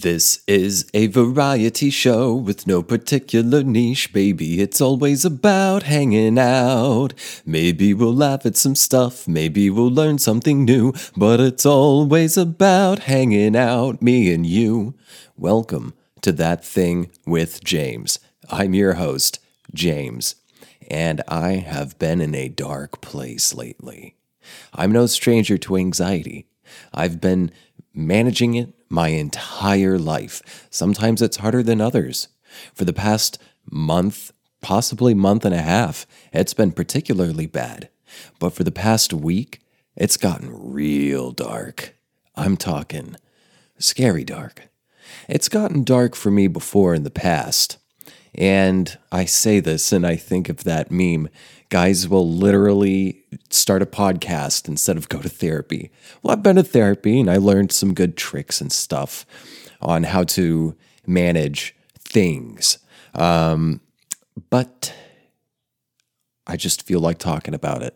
This is a variety show with no particular niche, baby. It's always about hanging out. Maybe we'll laugh at some stuff, maybe we'll learn something new, but it's always about hanging out, me and you. Welcome to That Thing with James. I'm your host, James, and I have been in a dark place lately. I'm no stranger to anxiety. I've been managing it my entire life. Sometimes it's harder than others. For the past month, possibly month and a half, it's been particularly bad. But for the past week, it's gotten real dark. I'm talking scary dark. It's gotten dark for me before in the past. And I say this and I think of that meme guys will literally start a podcast instead of go to therapy. Well, I've been to therapy and I learned some good tricks and stuff on how to manage things. Um, but I just feel like talking about it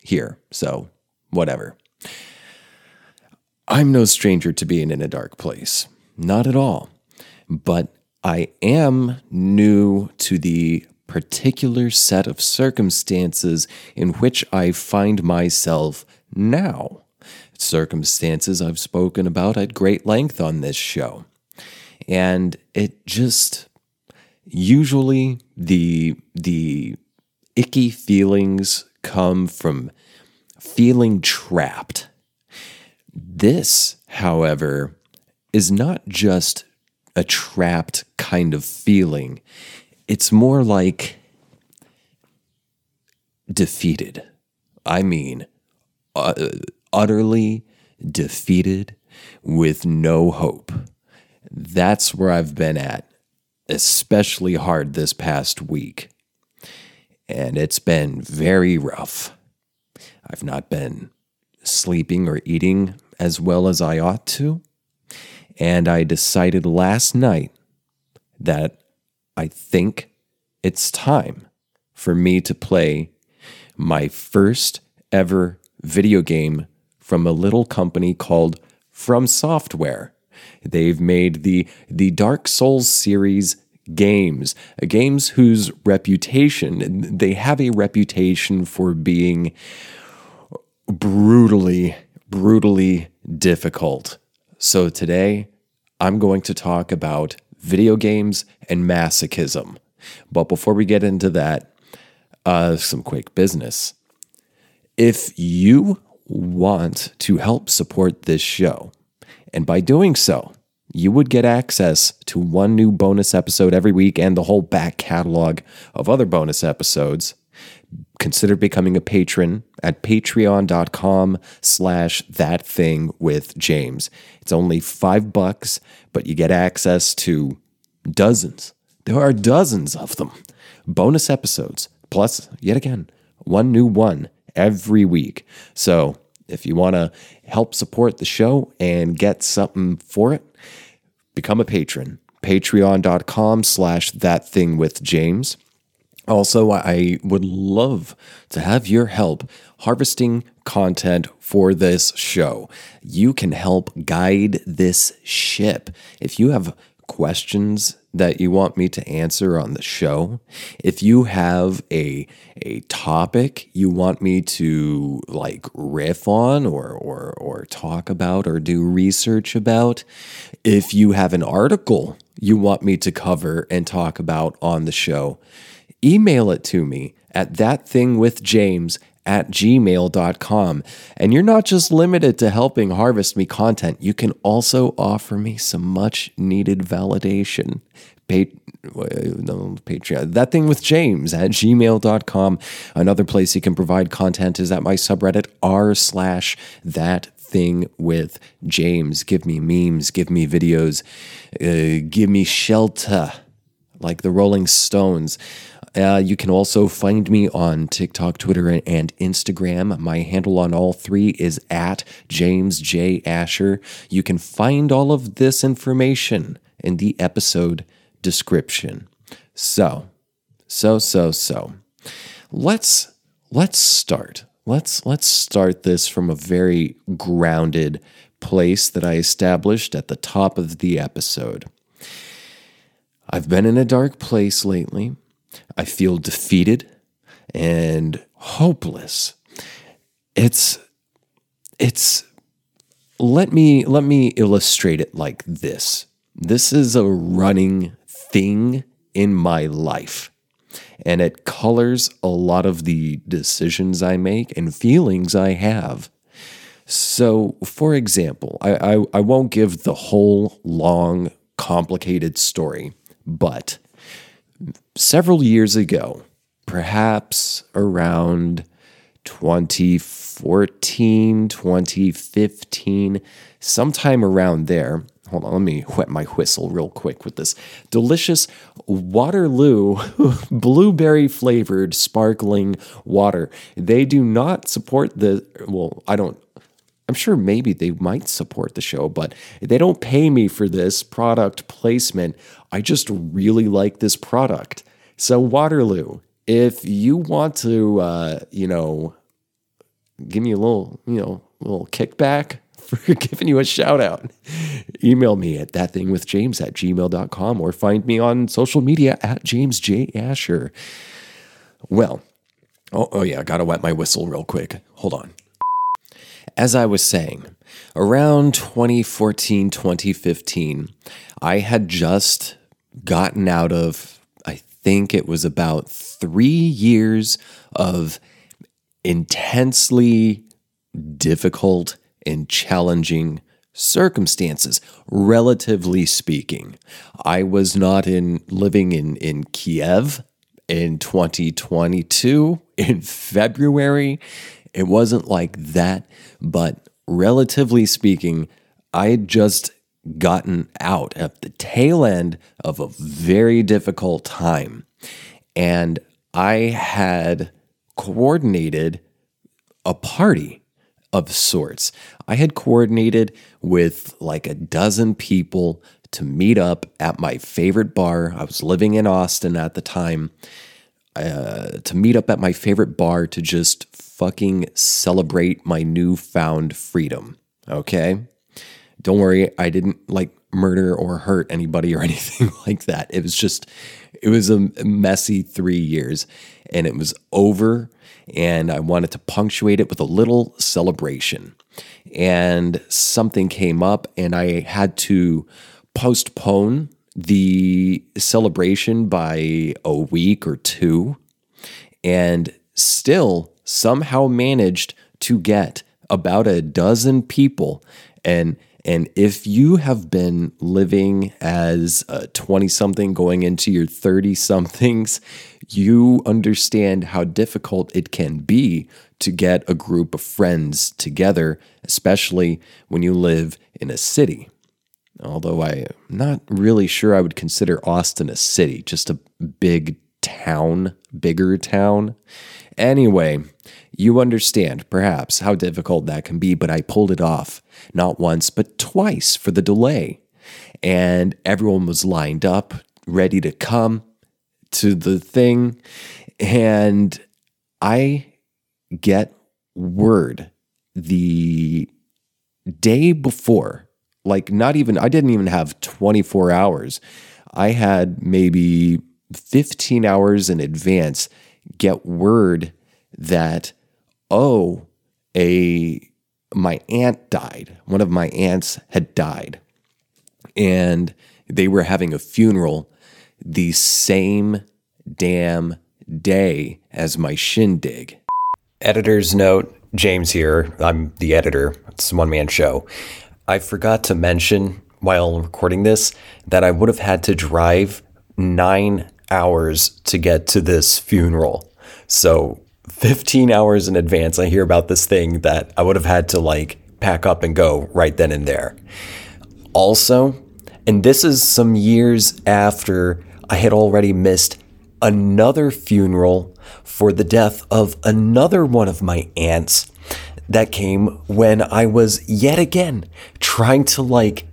here. So, whatever. I'm no stranger to being in a dark place. Not at all. But I am new to the particular set of circumstances in which I find myself now. Circumstances I've spoken about at great length on this show. And it just usually the the icky feelings come from feeling trapped. This, however, is not just a trapped kind of feeling it's more like defeated. I mean, uh, utterly defeated with no hope. That's where I've been at, especially hard this past week. And it's been very rough. I've not been sleeping or eating as well as I ought to. And I decided last night that I think it's time for me to play my first ever video game from a little company called From Software. They've made the the Dark Souls series games, games whose reputation they have a reputation for being brutally brutally difficult. So today I'm going to talk about video games, and masochism. But before we get into that, uh, some quick business. If you want to help support this show, and by doing so, you would get access to one new bonus episode every week and the whole back catalog of other bonus episodes consider becoming a patron at patreon.com slash that thing with james. It's only five bucks but you get access to dozens. There are dozens of them. Bonus episodes plus yet again one new one every week. So if you want to help support the show and get something for it become a patron. Patreon.com slash that thing with james also, I would love to have your help harvesting content for this show. You can help guide this ship. If you have questions that you want me to answer on the show, if you have a a topic you want me to like riff on or or or talk about or do research about, if you have an article you want me to cover and talk about on the show, email it to me at thatthingwithjames at gmail.com. And you're not just limited to helping harvest me content, you can also offer me some much needed validation. Pat- no, Patreon. That thing with James at gmail.com. Another place you can provide content is at my subreddit r slash that thing with James. Give me memes, give me videos, uh, give me shelter like the Rolling Stones. Uh, you can also find me on TikTok, Twitter, and Instagram. My handle on all three is at James J. Asher. You can find all of this information in the episode description. So, so, so, so. Let's let's start. Let's let's start this from a very grounded place that I established at the top of the episode. I've been in a dark place lately. I feel defeated and hopeless. It's it's let me let me illustrate it like this. This is a running thing in my life. And it colors a lot of the decisions I make and feelings I have. So, for example, I, I, I won't give the whole long, complicated story, but several years ago, perhaps around 2014, 2015, sometime around there. Hold on, let me wet my whistle real quick with this delicious Waterloo blueberry flavored sparkling water. They do not support the, well, I don't I'm sure maybe they might support the show, but they don't pay me for this product placement. I just really like this product. So, Waterloo, if you want to, uh, you know, give me a little, you know, little kickback for giving you a shout out, email me at thatthingwithjames at gmail.com or find me on social media at James J. Asher. Well, oh, oh yeah, I gotta wet my whistle real quick. Hold on as I was saying, around 2014, 2015, I had just gotten out of, I think it was about three years of intensely difficult and challenging circumstances, relatively speaking. I was not in living in, in Kiev in 2022 in February. It wasn't like that, but relatively speaking, I just gotten out at the tail end of a very difficult time. And I had coordinated a party of sorts. I had coordinated with like a dozen people to meet up at my favorite bar. I was living in Austin at the time. Uh, to meet up at my favorite bar to just fucking celebrate my newfound freedom. Okay? Don't worry, I didn't like murder or hurt anybody or anything like that. It was just, it was a messy three years and it was over. And I wanted to punctuate it with a little celebration. And something came up and I had to postpone the celebration by a week or two. And still, somehow managed to get about a dozen people and and if you have been living as a 20 something going into your 30 somethings, you understand how difficult it can be to get a group of friends together, especially when you live in a city. Although I'm not really sure I would consider Austin a city, just a big town, bigger town. Anyway, you understand, perhaps, how difficult that can be, but I pulled it off, not once, but twice for the delay. And everyone was lined up, ready to come to the thing. And I get word the day before, like not even, I didn't even have 24 hours. I had maybe 15 hours in advance get word that oh a my aunt died. One of my aunts had died. And they were having a funeral the same damn day as my shindig. Editor's note james here. I'm the editor. It's a one-man show. I forgot to mention while recording this that i would have had to drive nine hours to get to this funeral. So 15 hours in advance, I hear about this thing that I would have had to like pack up and go right then and there. Also, and this is some years after I had already missed another funeral for the death of another one of my aunts that came when I was yet again trying to like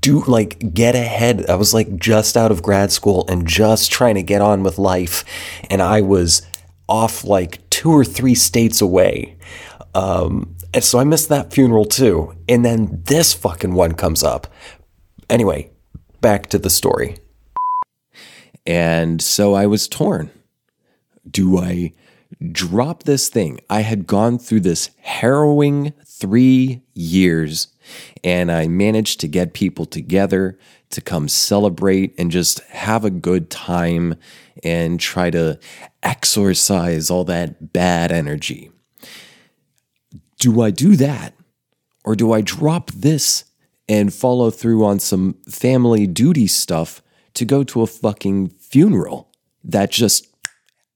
do like get ahead. I was like just out of grad school and just trying to get on with life. And I was off like two or three states away. Um, and so I missed that funeral too. And then this fucking one comes up. Anyway, back to the story. And so I was torn. Do I drop this thing? I had gone through this harrowing three years and I managed to get people together to come celebrate and just have a good time and try to exorcise all that bad energy. Do I do that? Or do I drop this and follow through on some family duty stuff to go to a fucking funeral that just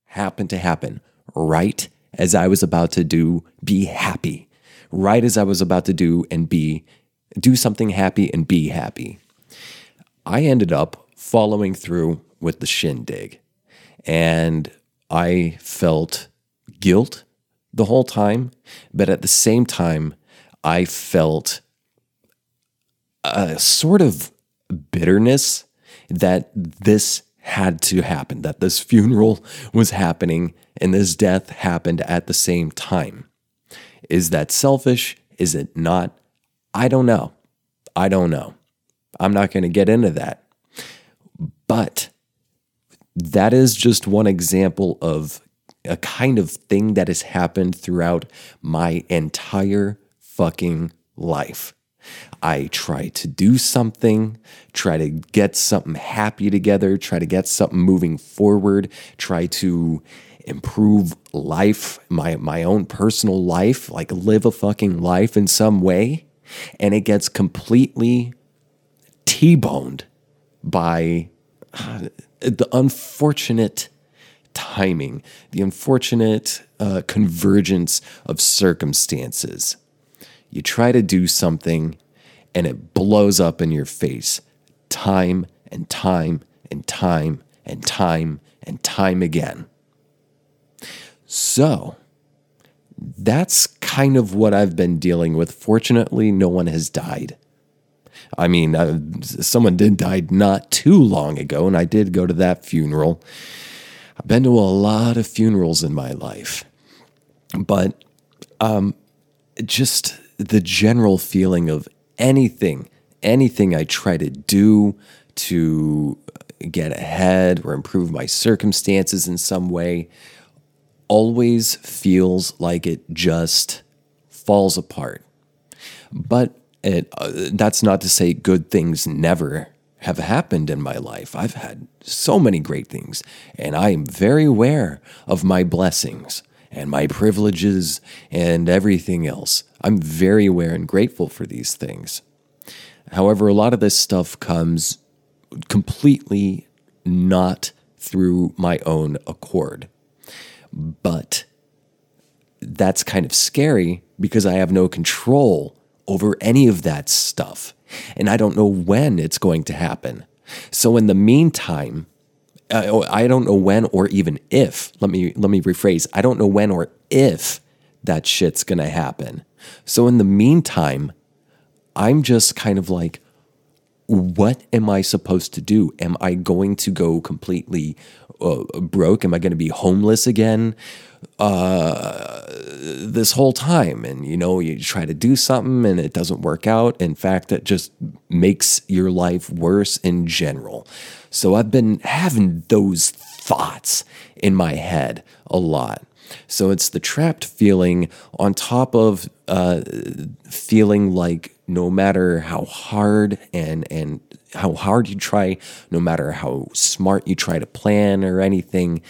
happened to happen right as I was about to do be happy, right as I was about to do and be do something happy and be happy. I ended up following through with the shindig and I felt guilt the whole time, but at the same time, I felt a sort of bitterness that this had to happen, that this funeral was happening and this death happened at the same time. Is that selfish? Is it not? I don't know. I don't know. I'm not going to get into that. But that is just one example of a kind of thing that has happened throughout my entire fucking life. I try to do something, try to get something happy together, try to get something moving forward, try to improve life, my my own personal life, like live a fucking life in some way, and it gets completely T-boned by uh, the unfortunate timing, the unfortunate uh, convergence of circumstances. You try to do something and it blows up in your face time and time and time and time and time again. So, that's kind of what I've been dealing with. Fortunately, no one has died. I mean, uh, someone did die not too long ago, and I did go to that funeral. I've been to a lot of funerals in my life, but um, just the general feeling of anything, anything I try to do to get ahead or improve my circumstances in some way always feels like it just falls apart. But it, uh, that's not to say good things never have happened in my life. I've had so many great things, and I am very aware of my blessings and my privileges and everything else. I'm very aware and grateful for these things. However, a lot of this stuff comes completely not through my own accord. But that's kind of scary because I have no control over any of that stuff. And I don't know when it's going to happen. So in the meantime, uh, oh, I don't know when or even if. Let me let me rephrase. I don't know when or if that shit's going to happen. So in the meantime, I'm just kind of like what am I supposed to do? Am I going to go completely uh, broke? Am I going to be homeless again? Uh, this whole time, and you know, you try to do something and it doesn't work out. In fact, it just makes your life worse in general. So I've been having those thoughts in my head a lot. So it's the trapped feeling on top of uh, feeling like no matter how hard and and how hard you try, no matter how smart you try to plan or anything,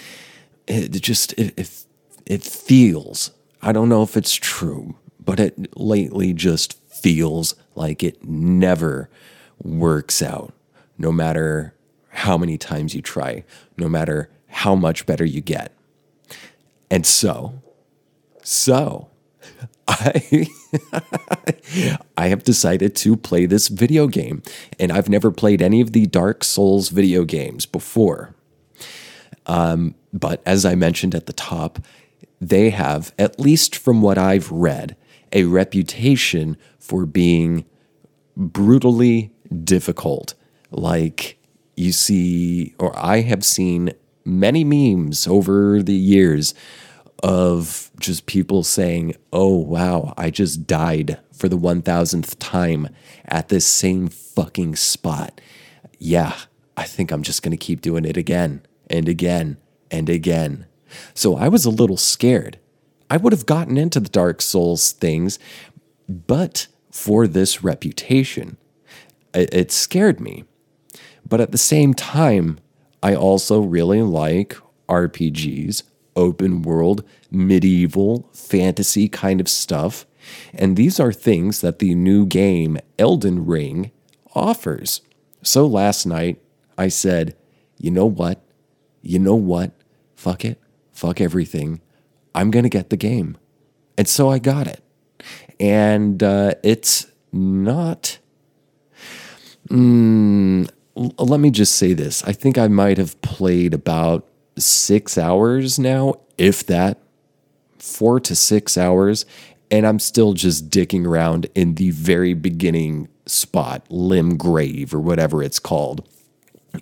it just it, it, it feels. I don't know if it's true, but it lately just feels like it never works out, no matter how many times you try, no matter how much better you get. And so, so I I have decided to play this video game, and I've never played any of the Dark Souls video games before. Um, but as I mentioned at the top, they have, at least from what I've read, a reputation for being brutally difficult. Like you see, or I have seen many memes over the years of just people saying, oh, wow, I just died for the 1000th time at this same fucking spot. Yeah, I think I'm just going to keep doing it again and again and again. So I was a little scared. I would have gotten into the Dark Souls things, but for this reputation, it, scared me. But at the same time, I also really like RPGs, open world, medieval, fantasy kind of stuff. And these are things that the new game, Elden Ring, offers. So last night, I said, you know what? You know what? Fuck it. Fuck everything. I'm going to get the game. And so I got it. And uh, it's not. Mm, let me just say this. I think I might have played about six hours now, if that, four to six hours. And I'm still just dicking around in the very beginning spot, Limgrave or whatever it's called.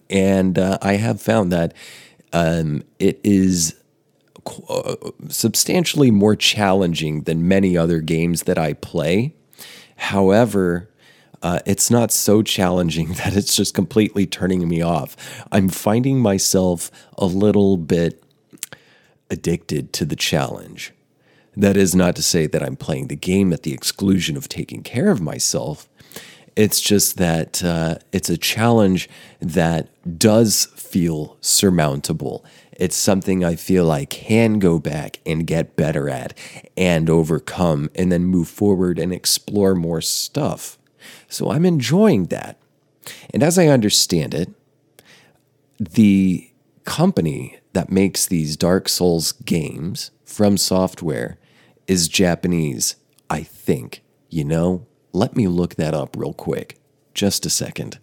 And uh, I have found that um, it is uh, substantially more challenging than many other games that I play. However, uh, it's not so challenging that it's just completely turning me off. I'm finding myself a little bit addicted to the challenge. That is not to say that I'm playing the game at the exclusion of taking care of myself. It's just that uh, it's a challenge that does feel surmountable. It's something I feel I can go back and get better at and overcome and then move forward and explore more stuff. So I'm enjoying that. And as I understand it, the company that makes these Dark Souls games from software is Japanese, I think. You know, let me look that up real quick. Just a second.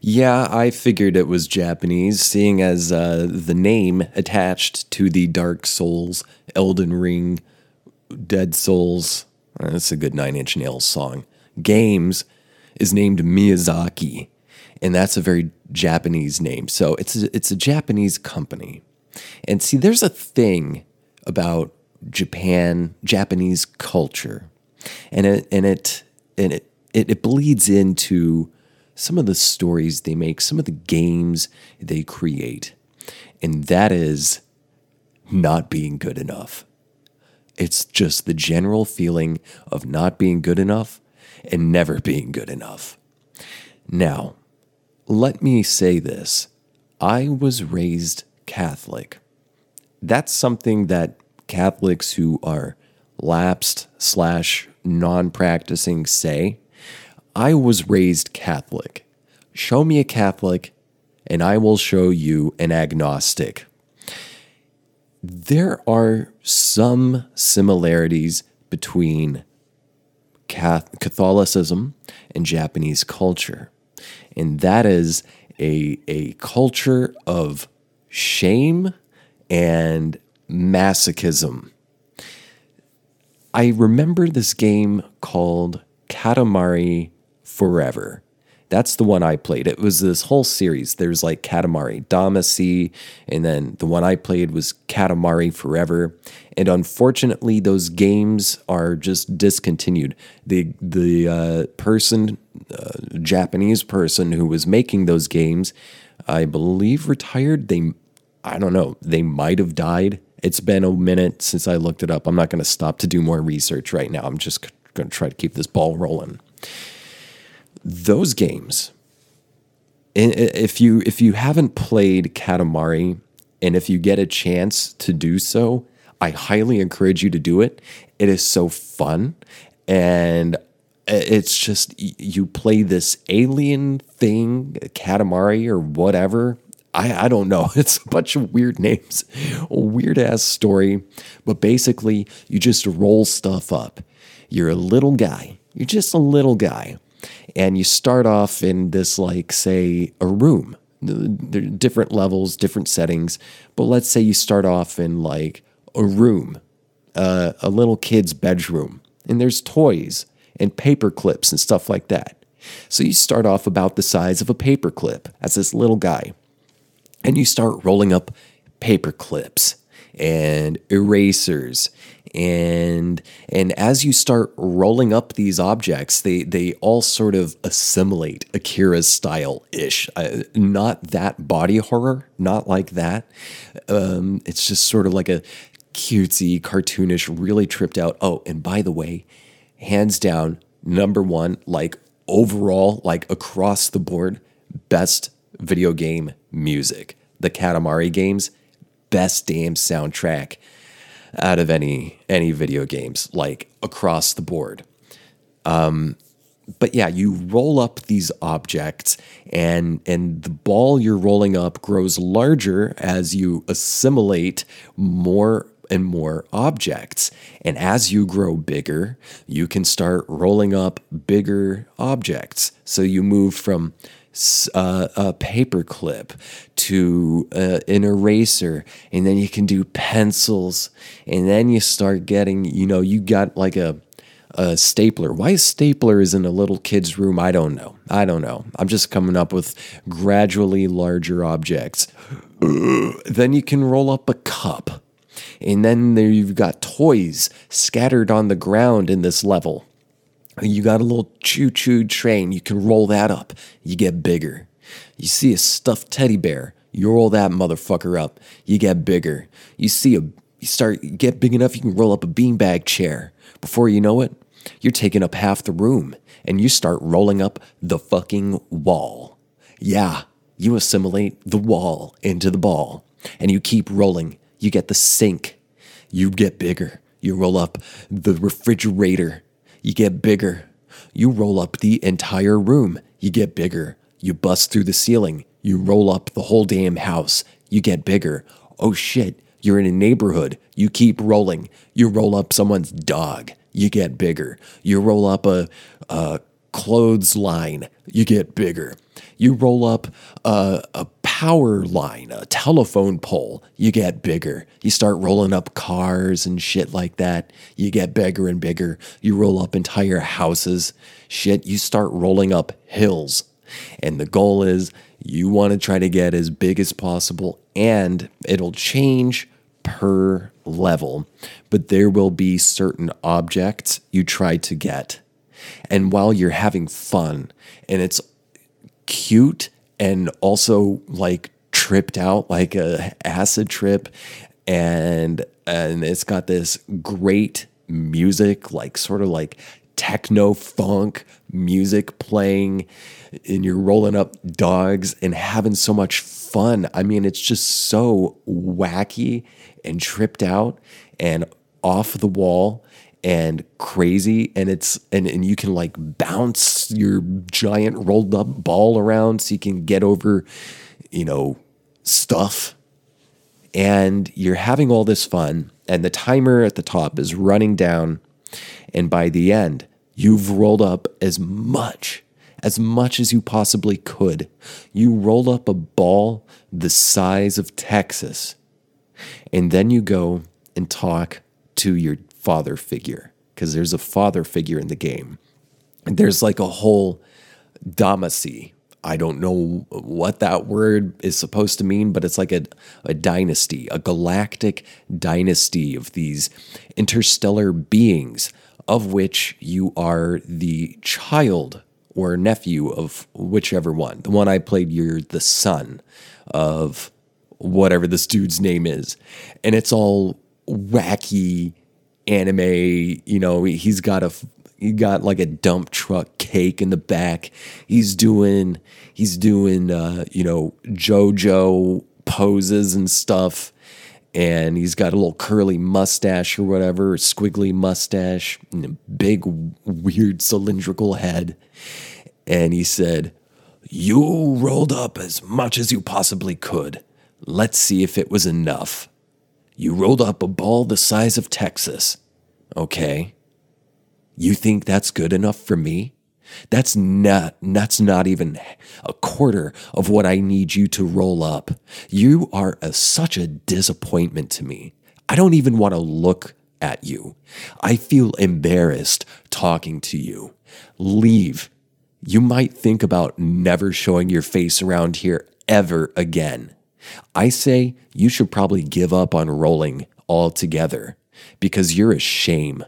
Yeah, I figured it was Japanese, seeing as uh, the name attached to the Dark Souls, Elden Ring, Dead Souls, that's a good Nine Inch Nails song, games is named Miyazaki, and that's a very Japanese name. So it's a, it's a Japanese company. And see, there's a thing about Japan, Japanese culture, and it and it and it it, it bleeds into some of the stories they make, some of the games they create, and that is not being good enough. It's just the general feeling of not being good enough and never being good enough. Now, let me say this I was raised Catholic. That's something that Catholics who are lapsed slash non practicing say. I was raised Catholic. Show me a Catholic, and I will show you an agnostic. There are some similarities between Catholicism and Japanese culture. And that is a, a culture of shame and masochism. I remember this game called Katamari Forever. That's the one I played. It was this whole series. There's like Katamari Damacy, and then the one I played was Katamari Forever. And unfortunately, those games are just discontinued. The the uh, person, uh, Japanese person who was making those games, I believe retired. They, I don't know. They might have died. It's been a minute since I looked it up. I'm not going to stop to do more research right now. I'm just going to try to keep this ball rolling those games, if you if you haven't played Katamari, and if you get a chance to do so, I highly encourage you to do it. It is so fun, and it's just you play this alien thing, Katamari or whatever. I, I don't know. It's a bunch of weird names, a weird ass story. But basically, you just roll stuff up. You're a little guy. You're just a little guy and you start off in this like say a room. There are different levels different settings. But let's say you start off in like a room uh, a little kid's bedroom and there's toys and paper clips and stuff like that. So you start off about the size of a paper clip as this little guy and you start rolling up paper clips and erasers and and as you start rolling up these objects they they all sort of assimilate akira's style ish uh, not that body horror not like that. Um, it's just sort of like a cutesy cartoonish really tripped out. Oh and by the way hands down number one like overall like across the board best video game music. The katamari games best damn soundtrack out of any any video games, like across the board. Um, but yeah, you roll up these objects, and and the ball you're rolling up grows larger as you assimilate more and more objects. And as you grow bigger, you can start rolling up bigger objects. So you move from uh, a paper clip to uh, an eraser, and then you can do pencils, and then you start getting, you know, you got like a a stapler. Why a stapler is in a little kid's room, I don't know. I don't know. I'm just coming up with gradually larger objects. then you can roll up a cup. And then there you've got toys scattered on the ground in this level. You got a little choo choo train. You can roll that up. You get bigger. You see a stuffed teddy bear. You roll that motherfucker up. You get bigger. You see a, you start, you get big enough, you can roll up a beanbag chair. Before you know it, you're taking up half the room and you start rolling up the fucking wall. Yeah, you assimilate the wall into the ball and you keep rolling. You get the sink. You get bigger. You roll up the refrigerator you get bigger. You roll up the entire room, you get bigger. You bust through the ceiling, you roll up the whole damn house, you get bigger. Oh shit, you're in a neighborhood, you keep rolling. You roll up someone's dog, you get bigger. You roll up a, a clothesline, you get bigger. You roll up a, a power line, a telephone pole, you get bigger. You start rolling up cars and shit like that. You get bigger and bigger. You roll up entire houses. Shit, you start rolling up hills. And the goal is you want to try to get as big as possible, and it'll change per level, but there will be certain objects you try to get. And while you're having fun and it's cute and also like tripped out like a acid trip and and it's got this great music like sort of like techno funk music playing and you're rolling up dogs and having so much fun. I mean, it's just so wacky and tripped out and off the wall and crazy and it's and, and you can like bounce your giant rolled up ball around so you can get over you know stuff. And you're having all this fun and the timer at the top is running down and by the end you've rolled up as much as much as you possibly could. You rolled up a ball the size of Texas and then you go and talk to your father figure because there's a father figure in the game. And There's like a whole damacy. I don't know what that word is supposed to mean, but it's like a, a dynasty, a galactic dynasty of these interstellar beings, of which you are the child or nephew of whichever one. The one I played, you're the son of whatever this dude's name is. And it's all wacky anime. You know, he's got a he got like a dump truck cake in the back. He's doing he's doing uh, you know JoJo poses and stuff. And he's got a little curly mustache or whatever, squiggly mustache, and a big, weird cylindrical head. And he said, You rolled up as much as you possibly could. Let's see if it was enough. You rolled up a ball the size of Texas. Okay. You think that's good enough for me? That's not that's not even a quarter of what I need you to roll up. You are a, such a disappointment to me. I don't even want to look at you. I feel embarrassed talking to you. Leave. You might think about never showing your face around here ever again. I say you should probably give up on rolling altogether because you're a shame.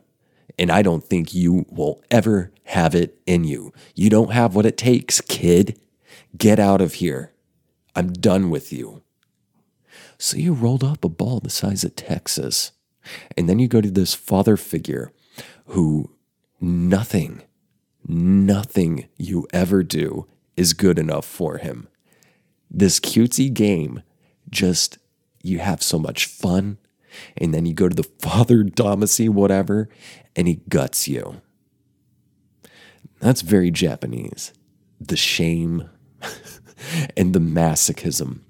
And I don't think you will ever have it in you. You don't have what it takes, kid. Get out of here. I'm done with you. So you rolled up a ball the size of Texas. And then you go to this father figure who nothing, nothing you ever do is good enough for him. This cutesy game, just you have so much fun. And then you go to the father damacy, whatever, and he guts you. That's very Japanese. The shame and the masochism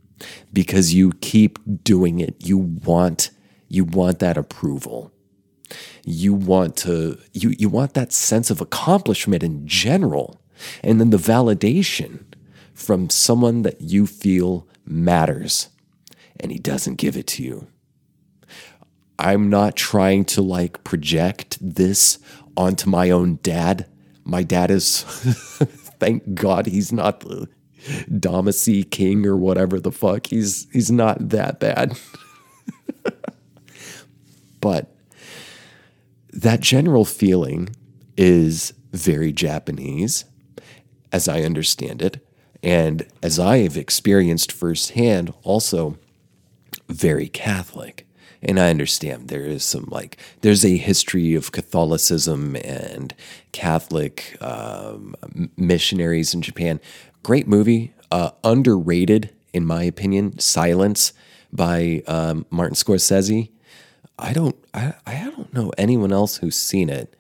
because you keep doing it. You want you want that approval. You want to you you want that sense of accomplishment in general and then the validation from someone that you feel matters and he doesn't give it to you. I'm not trying to like project this onto my own dad. My dad is thank God he's not the Damacy King or whatever the fuck. He's he's not that bad. but that general feeling is very Japanese, as I understand it, and as I have experienced firsthand, also very Catholic. And I understand there is some like, there's a history of Catholicism and Catholic um, missionaries in Japan. Great movie, uh, underrated in my opinion. Silence by um, Martin Scorsese. I don't, I, I don't know anyone else who's seen it.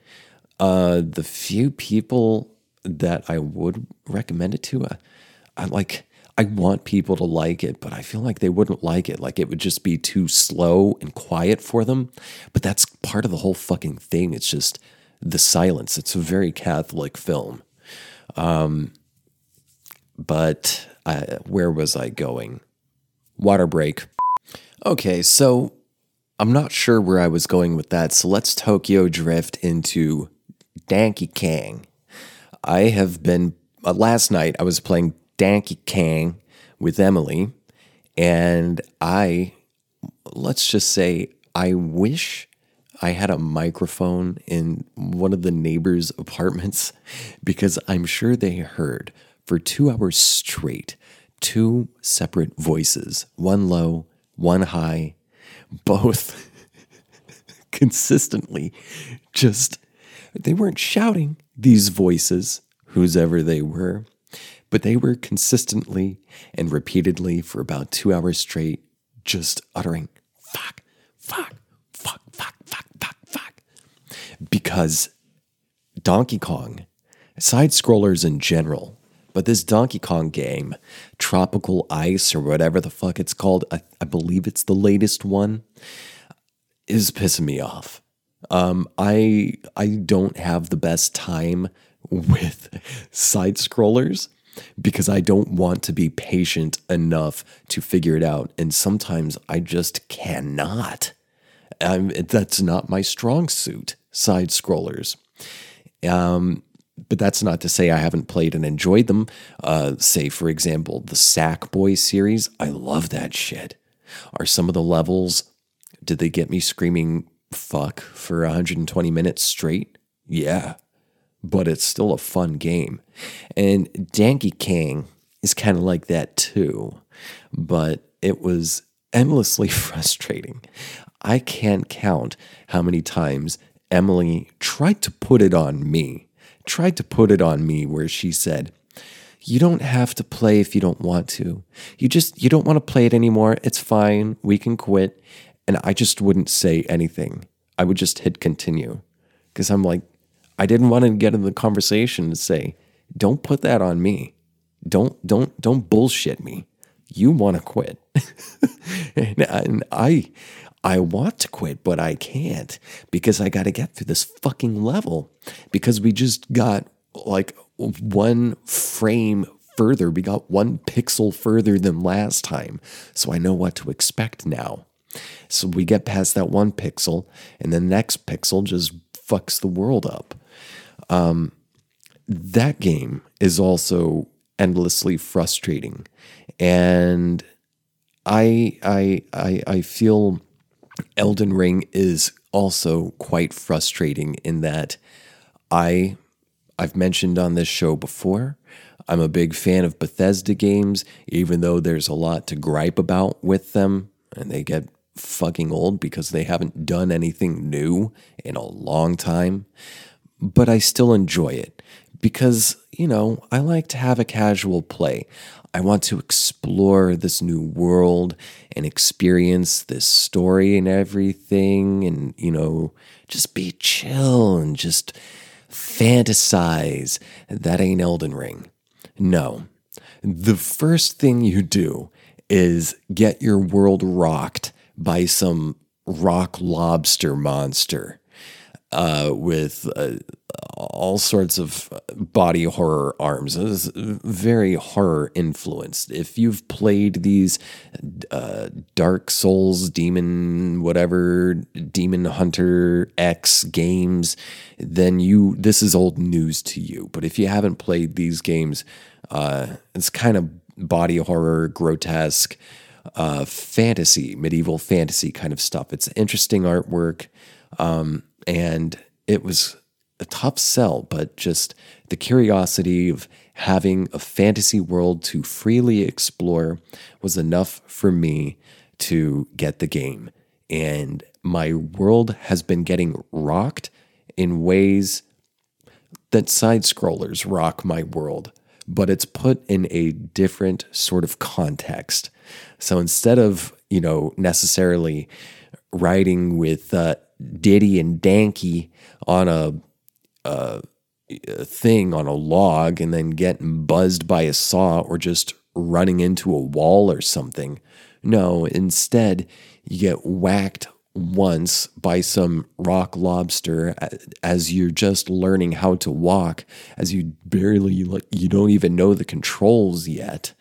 Uh, the few people that I would recommend it to, I, I like. I want people to like it, but I feel like they wouldn't like it. Like it would just be too slow and quiet for them. But that's part of the whole fucking thing. It's just the silence. It's a very Catholic film. Um, but where was I going? Water break. Okay, so I'm not sure where I was going with that. So let's Tokyo drift into Danky Kang. I have been, uh, last night I was playing Danky Kang with Emily, and I, let's just say, I wish I had a microphone in one of the neighbors' apartments because I'm sure they heard for two hours straight two separate voices, one low, one high, both consistently just, they weren't shouting these voices, whose ever they were, but they were consistently and repeatedly for about two hours straight just uttering fuck, fuck, fuck, fuck, fuck, fuck, fuck. Because Donkey Kong, side scrollers in general, but this Donkey Kong game, Tropical Ice or whatever the fuck it's called, I, I believe it's the latest one, is pissing me off. Um, I I don't have the best time with side scrollers because I don't want to be patient enough to figure it out, and sometimes I just cannot. Um, that's not my strong suit. Side scrollers. Um, but that's not to say I haven't played and enjoyed them. Uh, say, for example, the Sackboy series. I love that shit. Are some of the levels, did they get me screaming fuck for 120 minutes straight? Yeah. But it's still a fun game. And Danky Kang is kind of like that too. But it was endlessly frustrating. I can't count how many times Emily tried to put it on me tried to put it on me where she said, you don't have to play if you don't want to. You just you don't want to play it anymore. It's fine. We can quit. And I just wouldn't say anything. I would just hit continue because I'm like I didn't want to get in the conversation and say, "Don't put that on me. Don't don't don't bullshit me. You want to quit." and, and I I want to quit, but I can't because I got to get through this fucking level because we just got like one frame further. We got one pixel further than last time. So I know what to expect now. So we get past that one pixel, and the next pixel just fucks the world up. Um, that game is also endlessly frustrating. And I I I I feel Elden Ring is also quite frustrating in that I I've mentioned on this show before. I'm a big fan of Bethesda games, even though there's a lot to gripe about with them, and they get fucking old because they haven't done anything new in a long time. But I still enjoy it because, you know, I like to have a casual play. I want to explore this new world and experience this story and everything, and, you know, just be chill and just fantasize. That ain't Elden Ring. No. The first thing you do is get your world rocked by some rock lobster monster uh, with uh, all sorts of body horror arms. It is very horror influenced. If you've played these uh, Dark Souls, Demon, whatever, Demon Hunter X games, then you this is old news to you. But if you haven't played these games, uh, it's kind of body horror, grotesque. Uh, fantasy, medieval fantasy kind of stuff. It's interesting artwork. Um, and it was a tough sell, but just the curiosity of having a fantasy world to freely explore was enough for me to get the game. And my world has been getting rocked in ways that side scrollers rock my world, but it's put in a different sort of context. So instead of, you know, necessarily writing with uh, Diddy and Donkey on a, a, a thing on a log and then getting buzzed by a saw or just running into a wall or something. No, instead, you get whacked once by some rock lobster as you're just learning how to walk, as you barely, you don't even know the controls yet.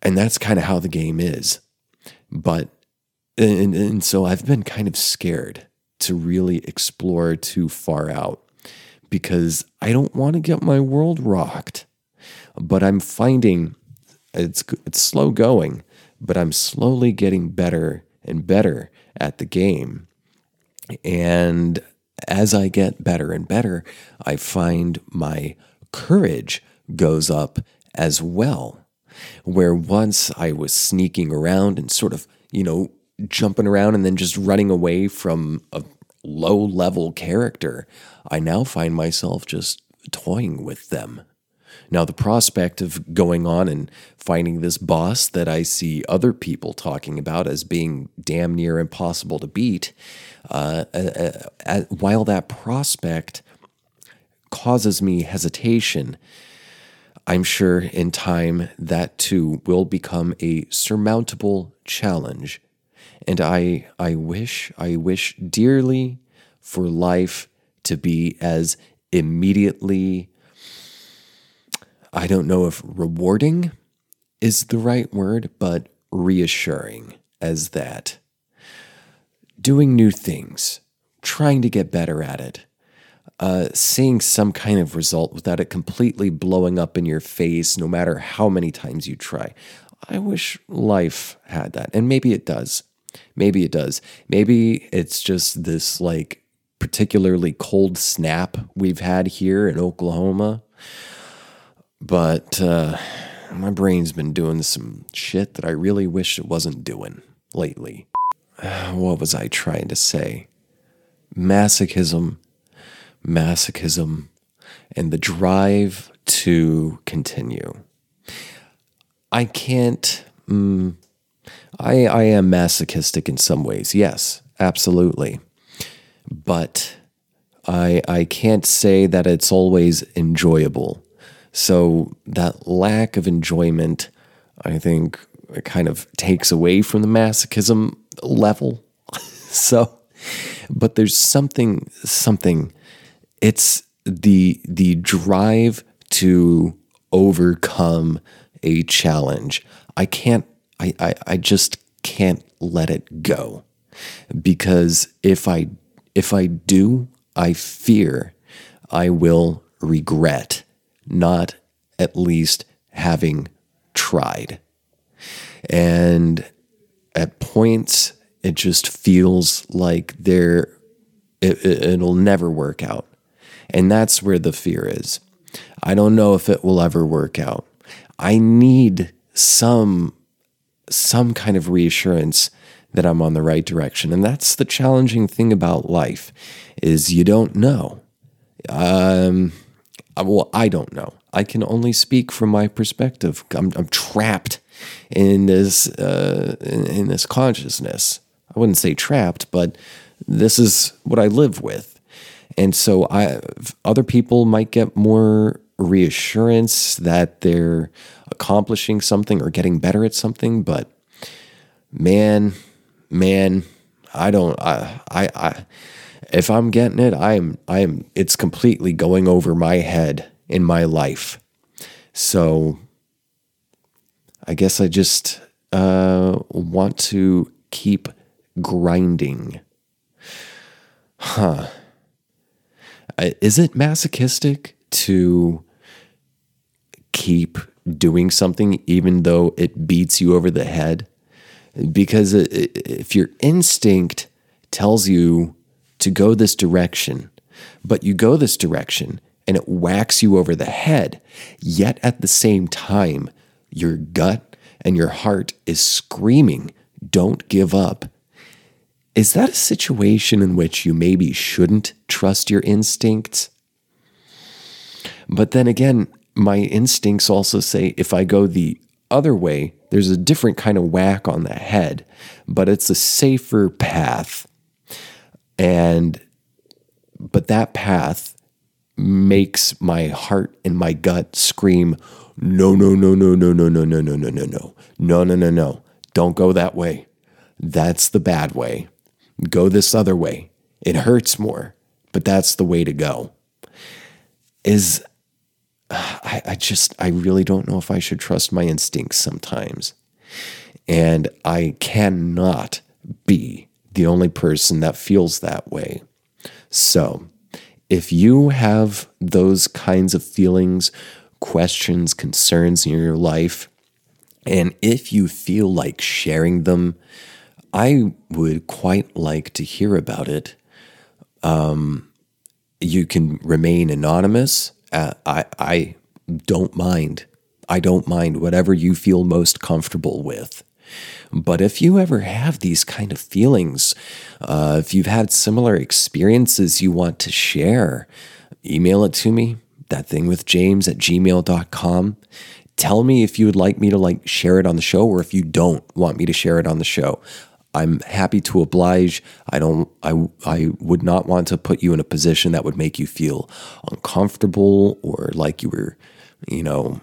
And that's kind of how the game is. But, and, and so I've been kind of scared to really explore too far out because I don't want to get my world rocked. But I'm finding it's it's slow going, but I'm slowly getting better and better at the game. And as I get better and better, I find my courage goes up as well. Where once I was sneaking around and sort of, you know, jumping around and then just running away from a low level character, I now find myself just toying with them. Now, the prospect of going on and finding this boss that I see other people talking about as being damn near impossible to beat, uh, uh, uh, while that prospect causes me hesitation, I'm sure in time that too will become a surmountable challenge and I, I wish, I wish dearly for life to be as immediately, I don't know if rewarding is the right word, but reassuring as that. Doing new things, trying to get better at it, uh, seeing some kind of result without it completely blowing up in your face, no matter how many times you try. I wish life had that, and maybe it does. Maybe it does. Maybe it's just this like particularly cold snap we've had here in Oklahoma. But uh, my brain's been doing some shit that I really wish it wasn't doing lately. What was I trying to say? Masochism, masochism, and the drive to continue. I can't. Mm, I, I am masochistic in some ways, yes, absolutely. But I, I can't say that it's always enjoyable. So that lack of enjoyment, I think, kind of takes away from the masochism level. so, but there's something, something, it's the, the drive to overcome a challenge. I can't I, I, I just can't let it go because if I if I do, I fear I will regret not at least having tried. And at points it just feels like there it, it, it'll never work out. And that's where the fear is. I don't know if it will ever work out. I need some some kind of reassurance that I'm on the right direction. And that's the challenging thing about life is you don't know. Um, well, I don't know. I can only speak from my perspective. I'm, I'm trapped in this uh, in, in this consciousness. I wouldn't say trapped, but this is what I live with. And so I other people might get more reassurance that they're accomplishing something or getting better at something, but man, man, I don't I I, I if I'm getting it, I am I am it's completely going over my head in my life. So I guess I just uh, want to keep grinding. Huh. Is it masochistic to keep doing something even though it beats you over the head? Because uh, if your instinct tells you to go this direction, but you go this direction and it whacks you over the head, yet at the same time, your gut and your heart is screaming, don't give up. Is that a situation in which you maybe shouldn't trust your instincts? But then again, my instincts also say if I go the other way, there's a different kind of whack on the head, but it's a safer path. And, but that path makes my heart and my gut scream, no, no, no, no, no, no, no, no, no, no, no, no, no, no, no, no. Don't go that way. That's the bad way go this other way. It hurts more, but that's the way to go. Is I, I just, I really don't know if I should trust my instincts sometimes. And I cannot be the only person that feels that way. So, if you have those kinds of feelings, questions, concerns in your life, and if you feel like sharing them, I would quite like to hear about it. Um, you can remain anonymous. Uh, I, I don't mind. I don't mind whatever you feel most comfortable with. But if you ever have these kind of feelings, uh, if you've had similar experiences you want to share, email it to me, that thing with James at gmail.com. Tell me if you would like me to like share it on the show or if you don't want me to share it on the show. I'm happy to oblige. I don't I I would not want to put you in a position that would make you feel uncomfortable or like you were, you know,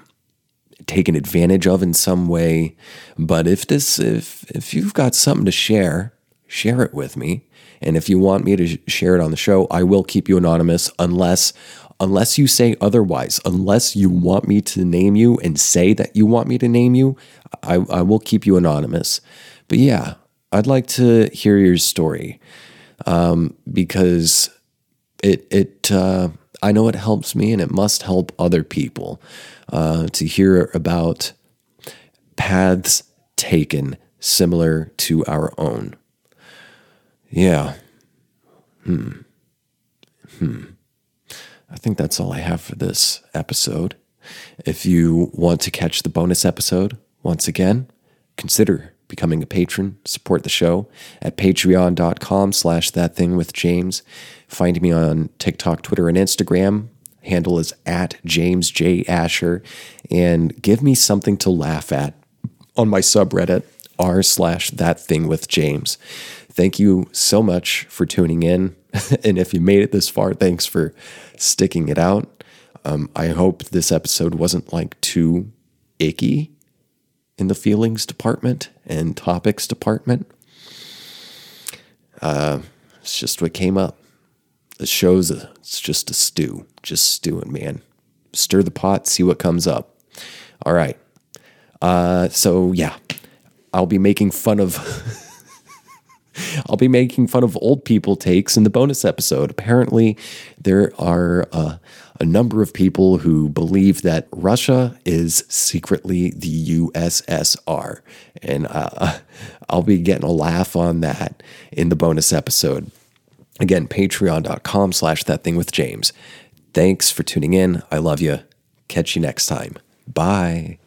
taken advantage of in some way. But if this if if you've got something to share, share it with me. And if you want me to share it on the show, I will keep you anonymous unless unless you say otherwise, unless you want me to name you and say that you want me to name you, I, I will keep you anonymous. But yeah, I'd like to hear your story um, because it it uh, I know it helps me and it must help other people uh, to hear about paths taken similar to our own. Yeah. Hmm. Hmm. I think that's all I have for this episode. If you want to catch the bonus episode, once again, consider becoming a patron, support the show at patreon.com slash that thing with James. Find me on TikTok, Twitter, and Instagram. Handle is at James J. Asher. And give me something to laugh at on my subreddit, r slash that thing with James. Thank you so much for tuning in. and if you made it this far, thanks for sticking it out. Um, I hope this episode wasn't like too icky in the feelings department and topics department. Uh, it's just what came up. The show's a, it's just a stew, just stewing, man. Stir the pot, see what comes up. All right. Uh, so yeah, I'll be making fun of. I'll be making fun of old people takes in the bonus episode. Apparently, there are uh, a number of people who believe that Russia is secretly the USSR. And uh, I'll be getting a laugh on that in the bonus episode. Again, patreon.com slash that thing with James. Thanks for tuning in. I love you. Catch you next time. Bye.